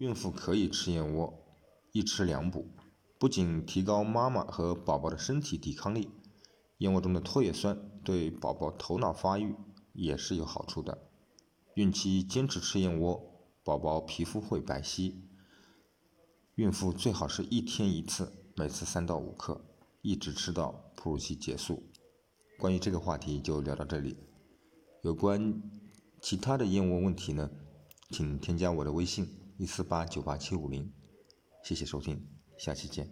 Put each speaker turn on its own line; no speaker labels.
孕妇可以吃燕窝，一吃两补，不仅提高妈妈和宝宝的身体抵抗力，燕窝中的唾液酸对宝宝头脑发育也是有好处的。孕期坚持吃燕窝，宝宝皮肤会白皙。孕妇最好是一天一次，每次三到五克，一直吃到哺乳期结束。关于这个话题就聊到这里。有关其他的燕窝问题呢，请添加我的微信一四八九八七五零。谢谢收听，下期见。